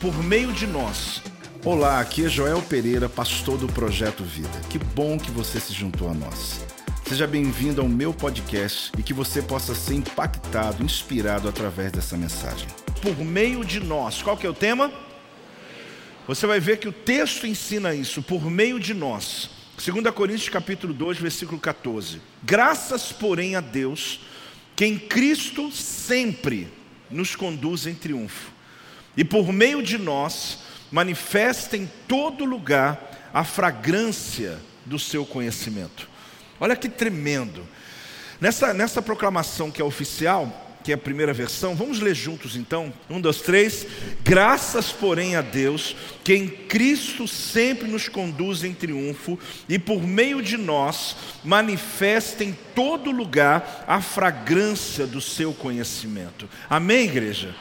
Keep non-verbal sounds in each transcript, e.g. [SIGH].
por meio de nós. Olá, aqui é Joel Pereira, pastor do Projeto Vida. Que bom que você se juntou a nós. Seja bem-vindo ao meu podcast e que você possa ser impactado, inspirado através dessa mensagem. Por meio de nós. Qual que é o tema? Você vai ver que o texto ensina isso, por meio de nós. 2 Coríntios capítulo 2, versículo 14. Graças, porém, a Deus, que em Cristo sempre nos conduz em triunfo e por meio de nós manifesta em todo lugar a fragrância do seu conhecimento. Olha que tremendo. Nessa, nessa proclamação que é oficial, que é a primeira versão, vamos ler juntos então? Um, dois, três. Graças, porém, a Deus, que em Cristo sempre nos conduz em triunfo e por meio de nós manifesta em todo lugar a fragrância do seu conhecimento. Amém, igreja?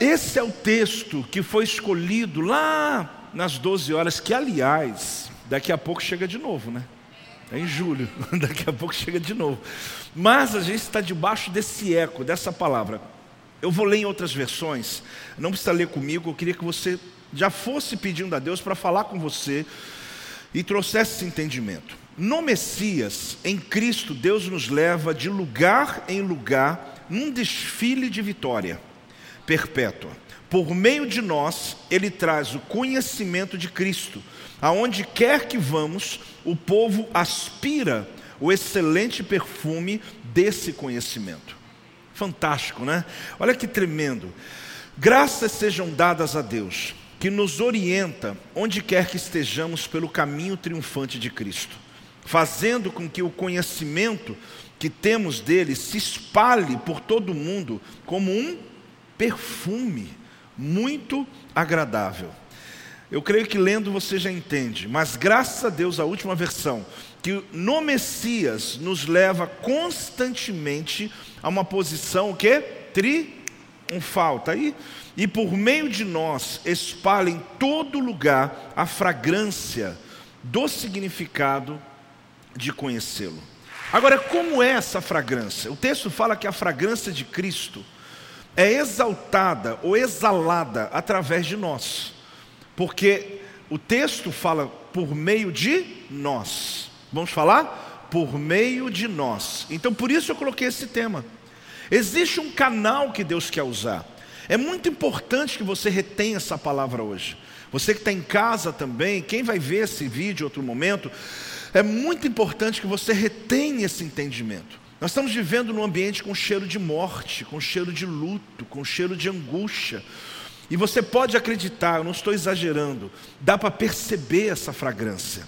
Esse é o texto que foi escolhido lá nas 12 horas, que aliás, daqui a pouco chega de novo, né? É em julho, [LAUGHS] daqui a pouco chega de novo. Mas a gente está debaixo desse eco, dessa palavra. Eu vou ler em outras versões, não precisa ler comigo, eu queria que você já fosse pedindo a Deus para falar com você e trouxesse esse entendimento. No Messias, em Cristo, Deus nos leva de lugar em lugar num desfile de vitória perpétua. Por meio de nós, ele traz o conhecimento de Cristo. Aonde quer que vamos, o povo aspira o excelente perfume desse conhecimento. Fantástico, né? Olha que tremendo. Graças sejam dadas a Deus, que nos orienta onde quer que estejamos pelo caminho triunfante de Cristo, fazendo com que o conhecimento que temos dele se espalhe por todo o mundo como um perfume muito agradável. Eu creio que lendo você já entende, mas graças a Deus, a última versão, que no Messias nos leva constantemente a uma posição o quê? Triunfal, tá aí? E por meio de nós espalha em todo lugar a fragrância do significado de conhecê-lo. Agora, como é essa fragrância? O texto fala que a fragrância de Cristo é exaltada ou exalada através de nós, porque o texto fala por meio de nós. Vamos falar? Por meio de nós. Então por isso eu coloquei esse tema. Existe um canal que Deus quer usar. É muito importante que você retenha essa palavra hoje. Você que está em casa também, quem vai ver esse vídeo em outro momento, é muito importante que você retenha esse entendimento. Nós estamos vivendo num ambiente com cheiro de morte, com cheiro de luto, com cheiro de angústia. E você pode acreditar, eu não estou exagerando, dá para perceber essa fragrância.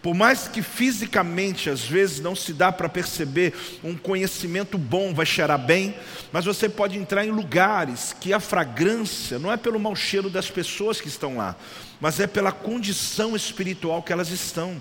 Por mais que fisicamente às vezes não se dá para perceber um conhecimento bom vai cheirar bem, mas você pode entrar em lugares que a fragrância não é pelo mau cheiro das pessoas que estão lá, mas é pela condição espiritual que elas estão.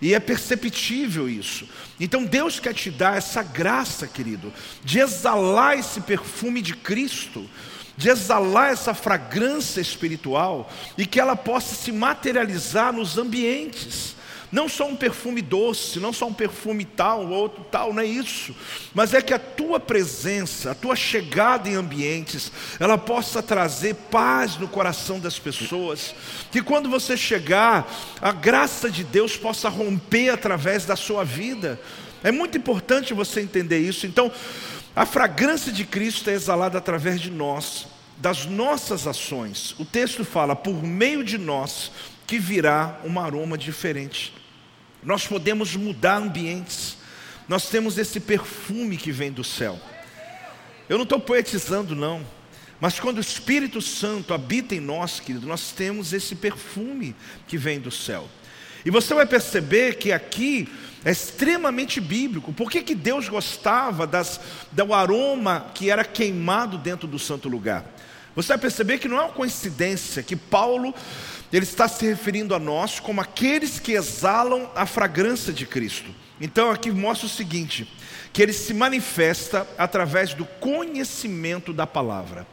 E é perceptível isso. Então Deus quer te dar essa graça, querido, de exalar esse perfume de Cristo, de exalar essa fragrância espiritual e que ela possa se materializar nos ambientes. Não só um perfume doce, não só um perfume tal, outro tal, não é isso. Mas é que a tua presença, a tua chegada em ambientes, ela possa trazer paz no coração das pessoas. Que quando você chegar, a graça de Deus possa romper através da sua vida. É muito importante você entender isso. Então, a fragrância de Cristo é exalada através de nós, das nossas ações. O texto fala, por meio de nós, que virá um aroma diferente. Nós podemos mudar ambientes. Nós temos esse perfume que vem do céu. Eu não estou poetizando, não. Mas quando o Espírito Santo habita em nós, querido, nós temos esse perfume que vem do céu. E você vai perceber que aqui é extremamente bíblico. Por que, que Deus gostava das, do aroma que era queimado dentro do santo lugar? Você vai perceber que não é uma coincidência que Paulo ele está se referindo a nós como aqueles que exalam a fragrância de Cristo. Então aqui mostra o seguinte: que ele se manifesta através do conhecimento da palavra.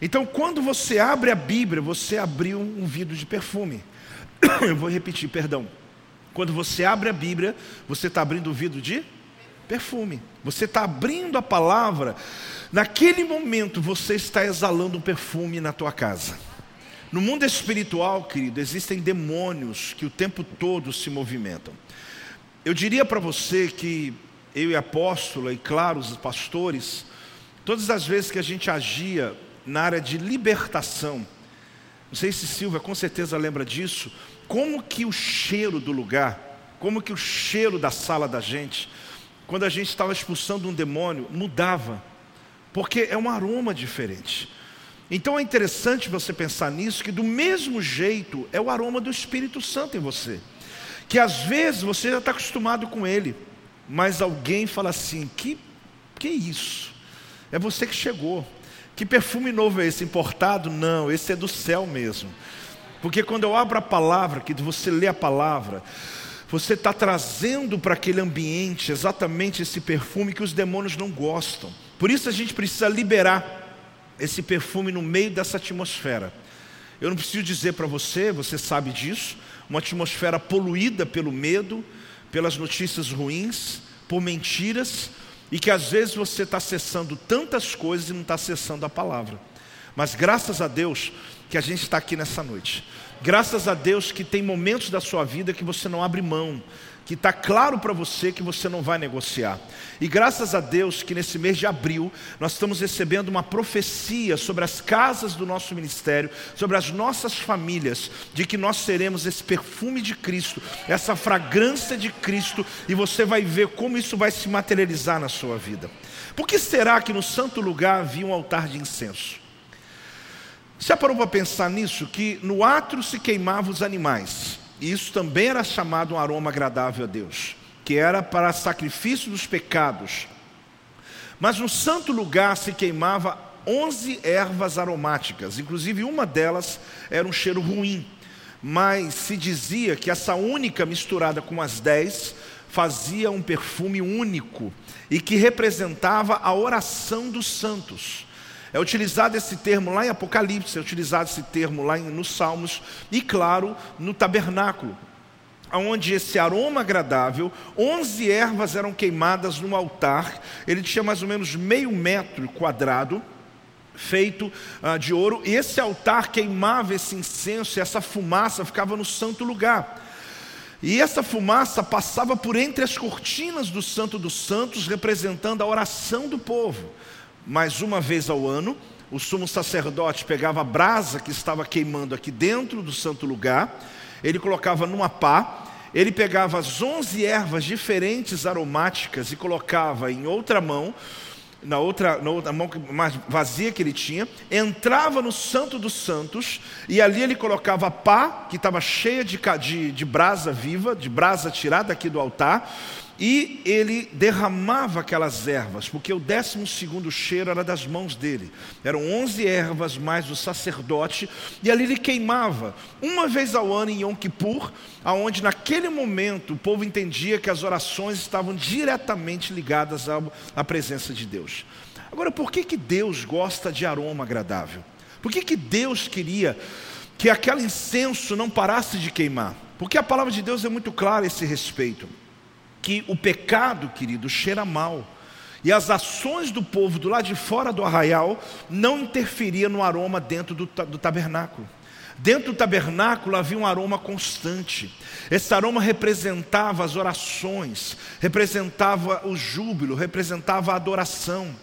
Então, quando você abre a Bíblia, você abriu um vidro de perfume. [COUGHS] Eu vou repetir, perdão. Quando você abre a Bíblia, você está abrindo o vidro de perfume. Você está abrindo a palavra. Naquele momento, você está exalando um perfume na tua casa. No mundo espiritual, querido, existem demônios que o tempo todo se movimentam. Eu diria para você que eu e a apóstola, e claro, os pastores, todas as vezes que a gente agia na área de libertação, não sei se Silvia com certeza lembra disso, como que o cheiro do lugar, como que o cheiro da sala da gente, quando a gente estava expulsando um demônio, mudava, porque é um aroma diferente. Então é interessante você pensar nisso, que do mesmo jeito é o aroma do Espírito Santo em você. Que às vezes você já está acostumado com ele, mas alguém fala assim: que, que isso? É você que chegou. Que perfume novo é esse? Importado? Não, esse é do céu mesmo. Porque quando eu abro a palavra, que você lê a palavra, você está trazendo para aquele ambiente exatamente esse perfume que os demônios não gostam. Por isso a gente precisa liberar esse perfume no meio dessa atmosfera. Eu não preciso dizer para você, você sabe disso, uma atmosfera poluída pelo medo, pelas notícias ruins, por mentiras, e que às vezes você está acessando tantas coisas e não está acessando a palavra. Mas graças a Deus que a gente está aqui nessa noite. Graças a Deus que tem momentos da sua vida que você não abre mão, que está claro para você que você não vai negociar. E graças a Deus que nesse mês de abril nós estamos recebendo uma profecia sobre as casas do nosso ministério, sobre as nossas famílias, de que nós seremos esse perfume de Cristo, essa fragrância de Cristo, e você vai ver como isso vai se materializar na sua vida. Por que será que no santo lugar havia um altar de incenso? Você parou para pensar nisso? Que no átrio se queimavam os animais. Isso também era chamado um aroma agradável a Deus, que era para sacrifício dos pecados. Mas no santo lugar se queimava onze ervas aromáticas, inclusive uma delas era um cheiro ruim, mas se dizia que essa única misturada com as dez fazia um perfume único e que representava a oração dos santos. É utilizado esse termo lá em Apocalipse, é utilizado esse termo lá nos Salmos e, claro, no tabernáculo, onde esse aroma agradável, onze ervas eram queimadas no altar, ele tinha mais ou menos meio metro quadrado, feito uh, de ouro, e esse altar queimava esse incenso, e essa fumaça ficava no santo lugar. E essa fumaça passava por entre as cortinas do Santo dos Santos, representando a oração do povo mas uma vez ao ano, o sumo sacerdote pegava a brasa que estava queimando aqui dentro do santo lugar, ele colocava numa pá, ele pegava as onze ervas diferentes aromáticas e colocava em outra mão, na outra, na outra mão mais vazia que ele tinha, entrava no Santo dos Santos e ali ele colocava a pá, que estava cheia de, de, de brasa viva, de brasa tirada aqui do altar, e ele derramava aquelas ervas, porque o décimo segundo cheiro era das mãos dele. Eram onze ervas mais o sacerdote, e ali ele queimava, uma vez ao ano em Yom Kippur, aonde naquele momento o povo entendia que as orações estavam diretamente ligadas à presença de Deus. Agora, por que, que Deus gosta de aroma agradável? Por que, que Deus queria que aquele incenso não parasse de queimar? Porque a palavra de Deus é muito clara a esse respeito que o pecado, querido, cheira mal. E as ações do povo do lado de fora do arraial não interferiam no aroma dentro do, do tabernáculo. Dentro do tabernáculo havia um aroma constante. Esse aroma representava as orações, representava o júbilo, representava a adoração.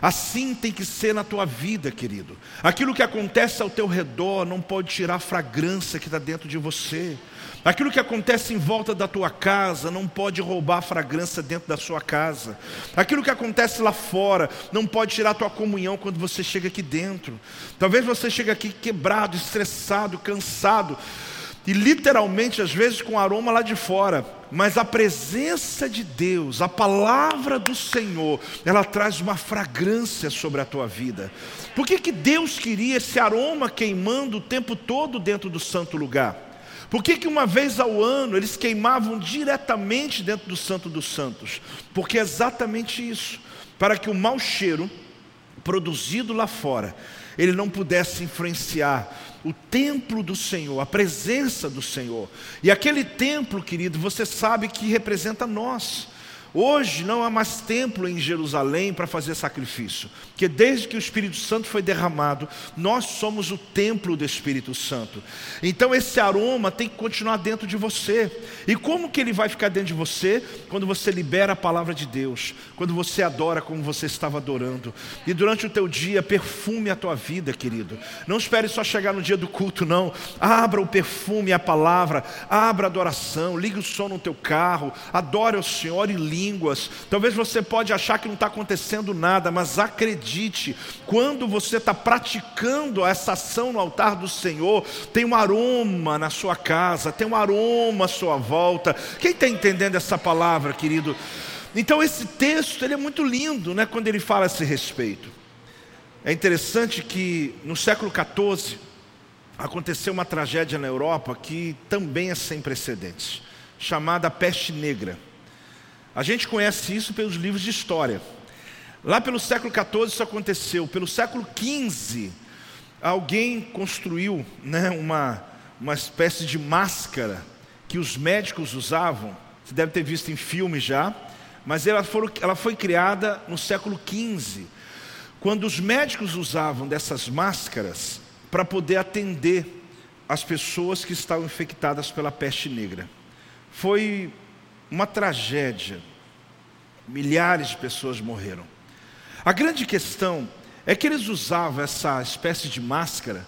Assim tem que ser na tua vida, querido. Aquilo que acontece ao teu redor não pode tirar a fragrância que está dentro de você. Aquilo que acontece em volta da tua casa não pode roubar a fragrância dentro da sua casa. Aquilo que acontece lá fora não pode tirar a tua comunhão quando você chega aqui dentro. Talvez você chegue aqui quebrado, estressado, cansado, e literalmente às vezes com aroma lá de fora, mas a presença de Deus, a palavra do Senhor, ela traz uma fragrância sobre a tua vida. Por que, que Deus queria esse aroma queimando o tempo todo dentro do santo lugar? Por que, que uma vez ao ano eles queimavam diretamente dentro do Santo dos Santos? Porque é exatamente isso, para que o mau cheiro produzido lá fora, ele não pudesse influenciar o templo do Senhor, a presença do Senhor. E aquele templo, querido, você sabe que representa nós. Hoje não há mais templo em Jerusalém para fazer sacrifício, porque desde que o Espírito Santo foi derramado, nós somos o templo do Espírito Santo. Então esse aroma tem que continuar dentro de você. E como que ele vai ficar dentro de você? Quando você libera a palavra de Deus, quando você adora como você estava adorando. E durante o teu dia, perfume a tua vida, querido. Não espere só chegar no dia do culto, não. Abra o perfume, a palavra, abra a adoração, ligue o som no teu carro, adore o Senhor e línguas. Talvez você pode achar que não está acontecendo nada, mas acredite, quando você está praticando essa ação no altar do Senhor, tem um aroma na sua casa, tem um aroma à sua volta. Quem está entendendo essa palavra, querido? Então esse texto ele é muito lindo, né, quando ele fala a esse respeito. É interessante que no século XIV aconteceu uma tragédia na Europa que também é sem precedentes, chamada peste negra. A gente conhece isso pelos livros de história. Lá pelo século XIV isso aconteceu. Pelo século XV, alguém construiu né, uma, uma espécie de máscara que os médicos usavam. Você deve ter visto em filmes já. Mas ela, ela foi criada no século XV, quando os médicos usavam dessas máscaras para poder atender as pessoas que estavam infectadas pela peste negra. Foi uma tragédia. Milhares de pessoas morreram. A grande questão é que eles usavam essa espécie de máscara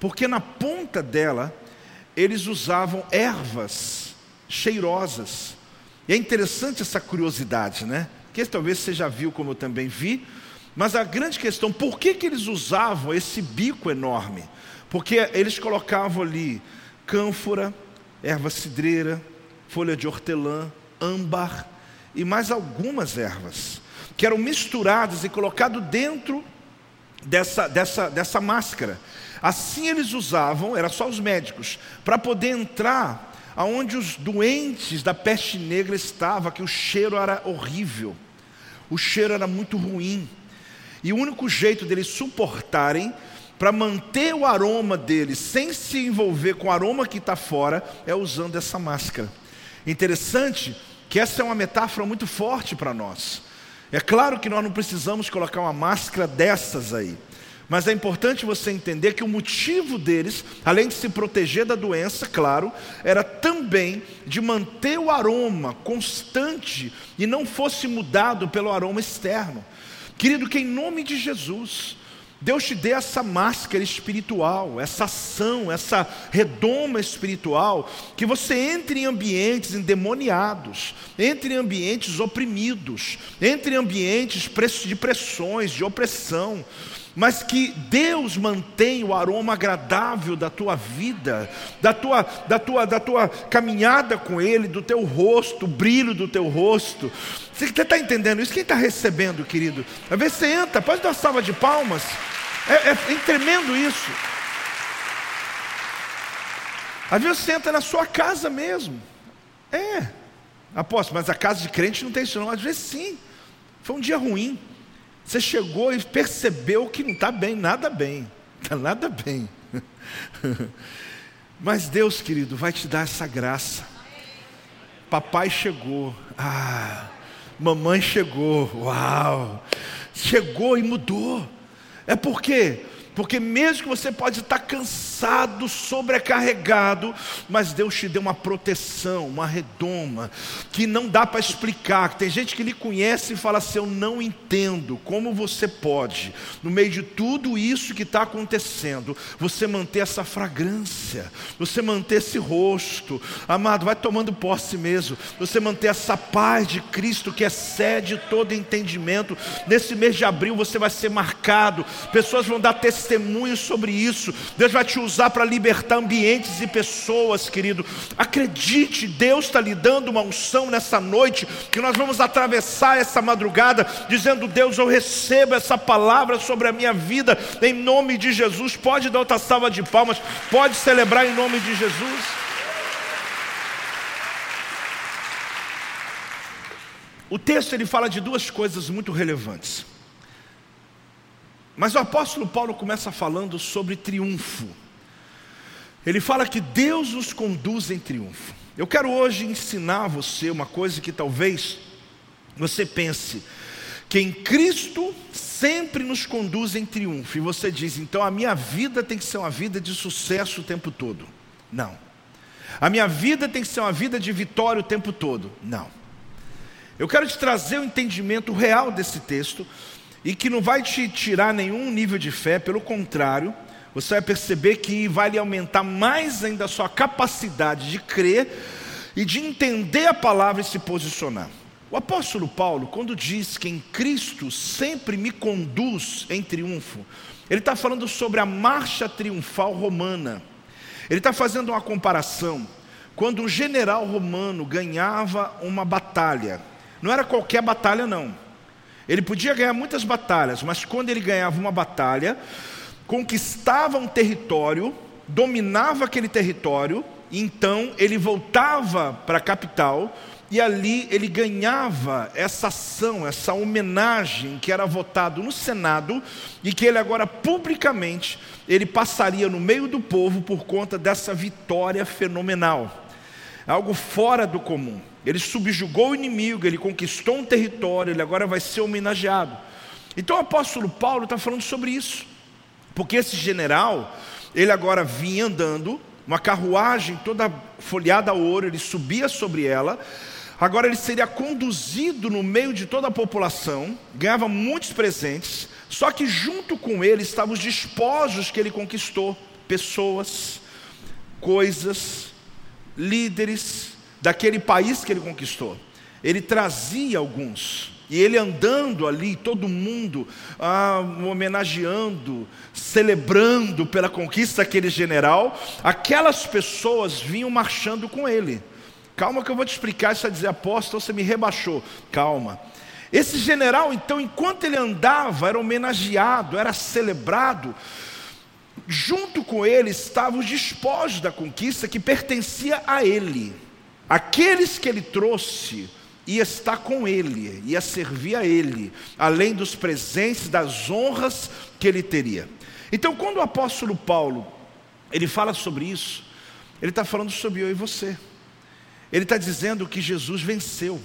porque na ponta dela eles usavam ervas cheirosas. E é interessante essa curiosidade, né? Que talvez você já viu, como eu também vi. Mas a grande questão, por que, que eles usavam esse bico enorme? Porque eles colocavam ali cânfora, erva cidreira, folha de hortelã, âmbar e mais algumas ervas, que eram misturadas e colocadas dentro dessa, dessa, dessa máscara. Assim eles usavam, era só os médicos, para poder entrar aonde os doentes da peste negra estavam, que o cheiro era horrível, o cheiro era muito ruim. E o único jeito deles suportarem para manter o aroma deles sem se envolver com o aroma que está fora é usando essa máscara. Interessante que essa é uma metáfora muito forte para nós. É claro que nós não precisamos colocar uma máscara dessas aí. Mas é importante você entender que o motivo deles, além de se proteger da doença, claro, era também de manter o aroma constante e não fosse mudado pelo aroma externo. Querido, que em nome de Jesus, Deus te dê essa máscara espiritual, essa ação, essa redoma espiritual, que você entre em ambientes endemoniados, entre em ambientes oprimidos, entre em ambientes de pressões, de opressão, mas que Deus mantenha o aroma agradável da tua vida, da tua, da tua, da tua caminhada com Ele, do teu rosto, o brilho do teu rosto. Você está entendendo isso? Quem está recebendo, querido? Às vezes você entra, pode dar salva de palmas. É, é, é tremendo isso. Às vezes você entra na sua casa mesmo. É. Aposto, mas a casa de crente não tem isso não. Às vezes sim. Foi um dia ruim. Você chegou e percebeu que não está bem, nada bem, está [LAUGHS] nada bem. [LAUGHS] Mas Deus, querido, vai te dar essa graça. Papai chegou, ah, mamãe chegou, uau, chegou e mudou. É porque porque mesmo que você pode estar cansado, sobrecarregado, mas Deus te deu uma proteção, uma redoma, que não dá para explicar. Tem gente que lhe conhece e fala assim: Eu não entendo como você pode, no meio de tudo isso que está acontecendo, você manter essa fragrância, você manter esse rosto. Amado, vai tomando posse mesmo. Você manter essa paz de Cristo que excede todo entendimento. Nesse mês de abril você vai ser marcado, pessoas vão dar testemunho testemunho sobre isso. Deus vai te usar para libertar ambientes e pessoas, querido. Acredite, Deus está lhe dando uma unção nessa noite, que nós vamos atravessar essa madrugada, dizendo: Deus, eu recebo essa palavra sobre a minha vida, em nome de Jesus. Pode dar outra salva de palmas, pode celebrar em nome de Jesus. O texto ele fala de duas coisas muito relevantes. Mas o apóstolo Paulo começa falando sobre triunfo. Ele fala que Deus nos conduz em triunfo. Eu quero hoje ensinar você uma coisa que talvez você pense que em Cristo sempre nos conduz em triunfo, e você diz, então a minha vida tem que ser uma vida de sucesso o tempo todo. Não. A minha vida tem que ser uma vida de vitória o tempo todo. Não. Eu quero te trazer o entendimento real desse texto e que não vai te tirar nenhum nível de fé, pelo contrário, você vai perceber que vai lhe aumentar mais ainda a sua capacidade de crer e de entender a palavra e se posicionar. O apóstolo Paulo, quando diz que em Cristo sempre me conduz em triunfo, ele está falando sobre a marcha triunfal romana. Ele está fazendo uma comparação. Quando um general romano ganhava uma batalha, não era qualquer batalha, não. Ele podia ganhar muitas batalhas, mas quando ele ganhava uma batalha, conquistava um território, dominava aquele território, então ele voltava para a capital e ali ele ganhava essa ação, essa homenagem que era votado no Senado e que ele agora publicamente ele passaria no meio do povo por conta dessa vitória fenomenal. Algo fora do comum. Ele subjugou o inimigo, ele conquistou um território, ele agora vai ser homenageado. Então o apóstolo Paulo está falando sobre isso. Porque esse general, ele agora vinha andando, uma carruagem toda folhada a ouro, ele subia sobre ela. Agora ele seria conduzido no meio de toda a população, ganhava muitos presentes, só que junto com ele estavam os despojos que ele conquistou, pessoas, coisas, líderes daquele país que ele conquistou. Ele trazia alguns. E ele andando ali, todo mundo ah, homenageando, celebrando pela conquista daquele general, aquelas pessoas vinham marchando com ele. Calma que eu vou te explicar isso a dizer, apóstolo, você me rebaixou. Calma. Esse general, então, enquanto ele andava, era homenageado, era celebrado. Junto com ele estavam os despojos da conquista que pertencia a ele. Aqueles que ele trouxe ia estar com ele, ia servir a ele, além dos presentes, das honras que ele teria. Então, quando o apóstolo Paulo ele fala sobre isso, ele está falando sobre eu e você. Ele está dizendo que Jesus venceu.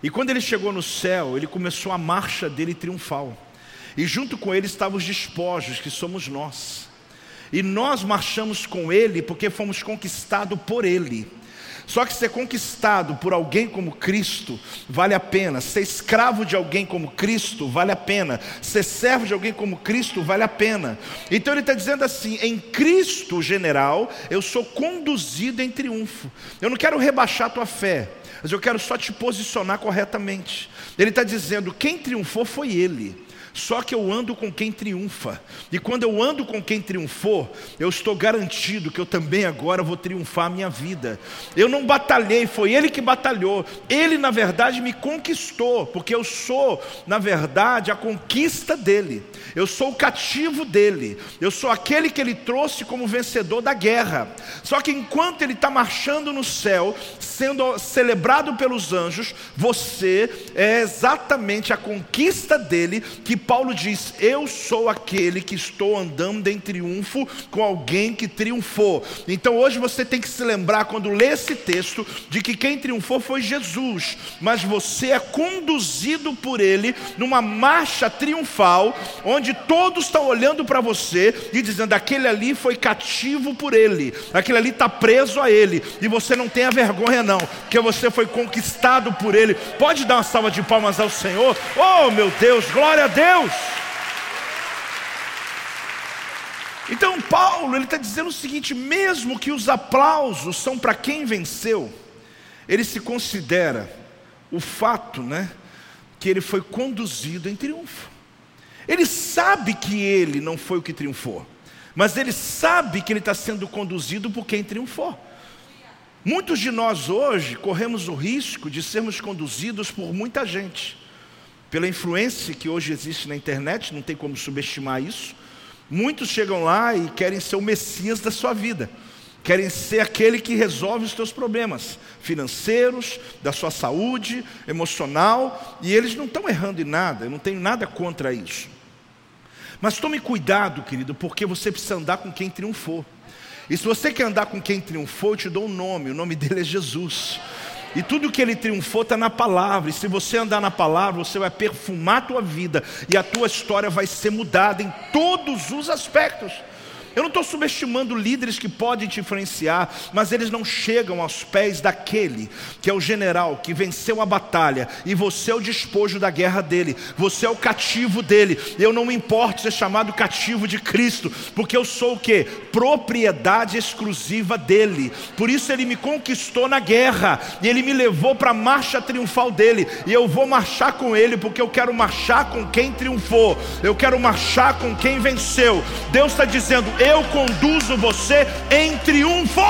E quando ele chegou no céu, ele começou a marcha dele triunfal. E junto com ele estavam os despojos, que somos nós. E nós marchamos com ele porque fomos conquistados por ele. Só que ser conquistado por alguém como Cristo vale a pena. Ser escravo de alguém como Cristo vale a pena. Ser servo de alguém como Cristo vale a pena. Então ele está dizendo assim: em Cristo, general, eu sou conduzido em triunfo. Eu não quero rebaixar a tua fé, mas eu quero só te posicionar corretamente. Ele está dizendo: quem triunfou foi Ele. Só que eu ando com quem triunfa. E quando eu ando com quem triunfou, eu estou garantido que eu também agora vou triunfar a minha vida. Eu não batalhei, foi ele que batalhou. Ele, na verdade, me conquistou, porque eu sou, na verdade, a conquista dele. Eu sou o cativo dele. Eu sou aquele que ele trouxe como vencedor da guerra. Só que enquanto ele está marchando no céu, sendo celebrado pelos anjos, você é exatamente a conquista dele que Paulo diz: Eu sou aquele que estou andando em triunfo com alguém que triunfou. Então hoje você tem que se lembrar, quando lê esse texto, de que quem triunfou foi Jesus, mas você é conduzido por ele numa marcha triunfal, onde todos estão olhando para você e dizendo: aquele ali foi cativo por ele, aquele ali está preso a ele, e você não tenha vergonha, não, porque você foi conquistado por ele. Pode dar uma salva de palmas ao Senhor? Oh meu Deus, glória a! Deus. Então Paulo ele está dizendo o seguinte: mesmo que os aplausos são para quem venceu, ele se considera o fato, né, que ele foi conduzido em triunfo. Ele sabe que ele não foi o que triunfou, mas ele sabe que ele está sendo conduzido por quem triunfou. Muitos de nós hoje corremos o risco de sermos conduzidos por muita gente pela influência que hoje existe na internet, não tem como subestimar isso. Muitos chegam lá e querem ser o Messias da sua vida, querem ser aquele que resolve os teus problemas financeiros, da sua saúde, emocional, e eles não estão errando em nada, eu não tenho nada contra isso. Mas tome cuidado, querido, porque você precisa andar com quem triunfou. E se você quer andar com quem triunfou, eu te dou um nome, o nome dele é Jesus. E tudo que ele triunfou está na palavra. E se você andar na palavra, você vai perfumar a tua vida e a tua história vai ser mudada em todos os aspectos. Eu não estou subestimando líderes que podem te influenciar, mas eles não chegam aos pés daquele que é o general que venceu a batalha e você é o despojo da guerra dele, você é o cativo dele. Eu não me importo ser chamado cativo de Cristo, porque eu sou o que? Propriedade exclusiva dele. Por isso ele me conquistou na guerra e ele me levou para a marcha triunfal dele. E eu vou marchar com ele, porque eu quero marchar com quem triunfou, eu quero marchar com quem venceu. Deus está dizendo eu conduzo você em triunfo.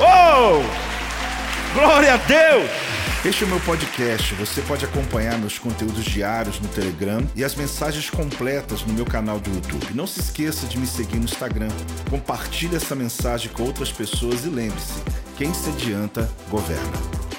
Oh! Glória a Deus! Este é o meu podcast. Você pode acompanhar meus conteúdos diários no Telegram e as mensagens completas no meu canal do YouTube. Não se esqueça de me seguir no Instagram. Compartilhe essa mensagem com outras pessoas e lembre-se: quem se adianta, governa.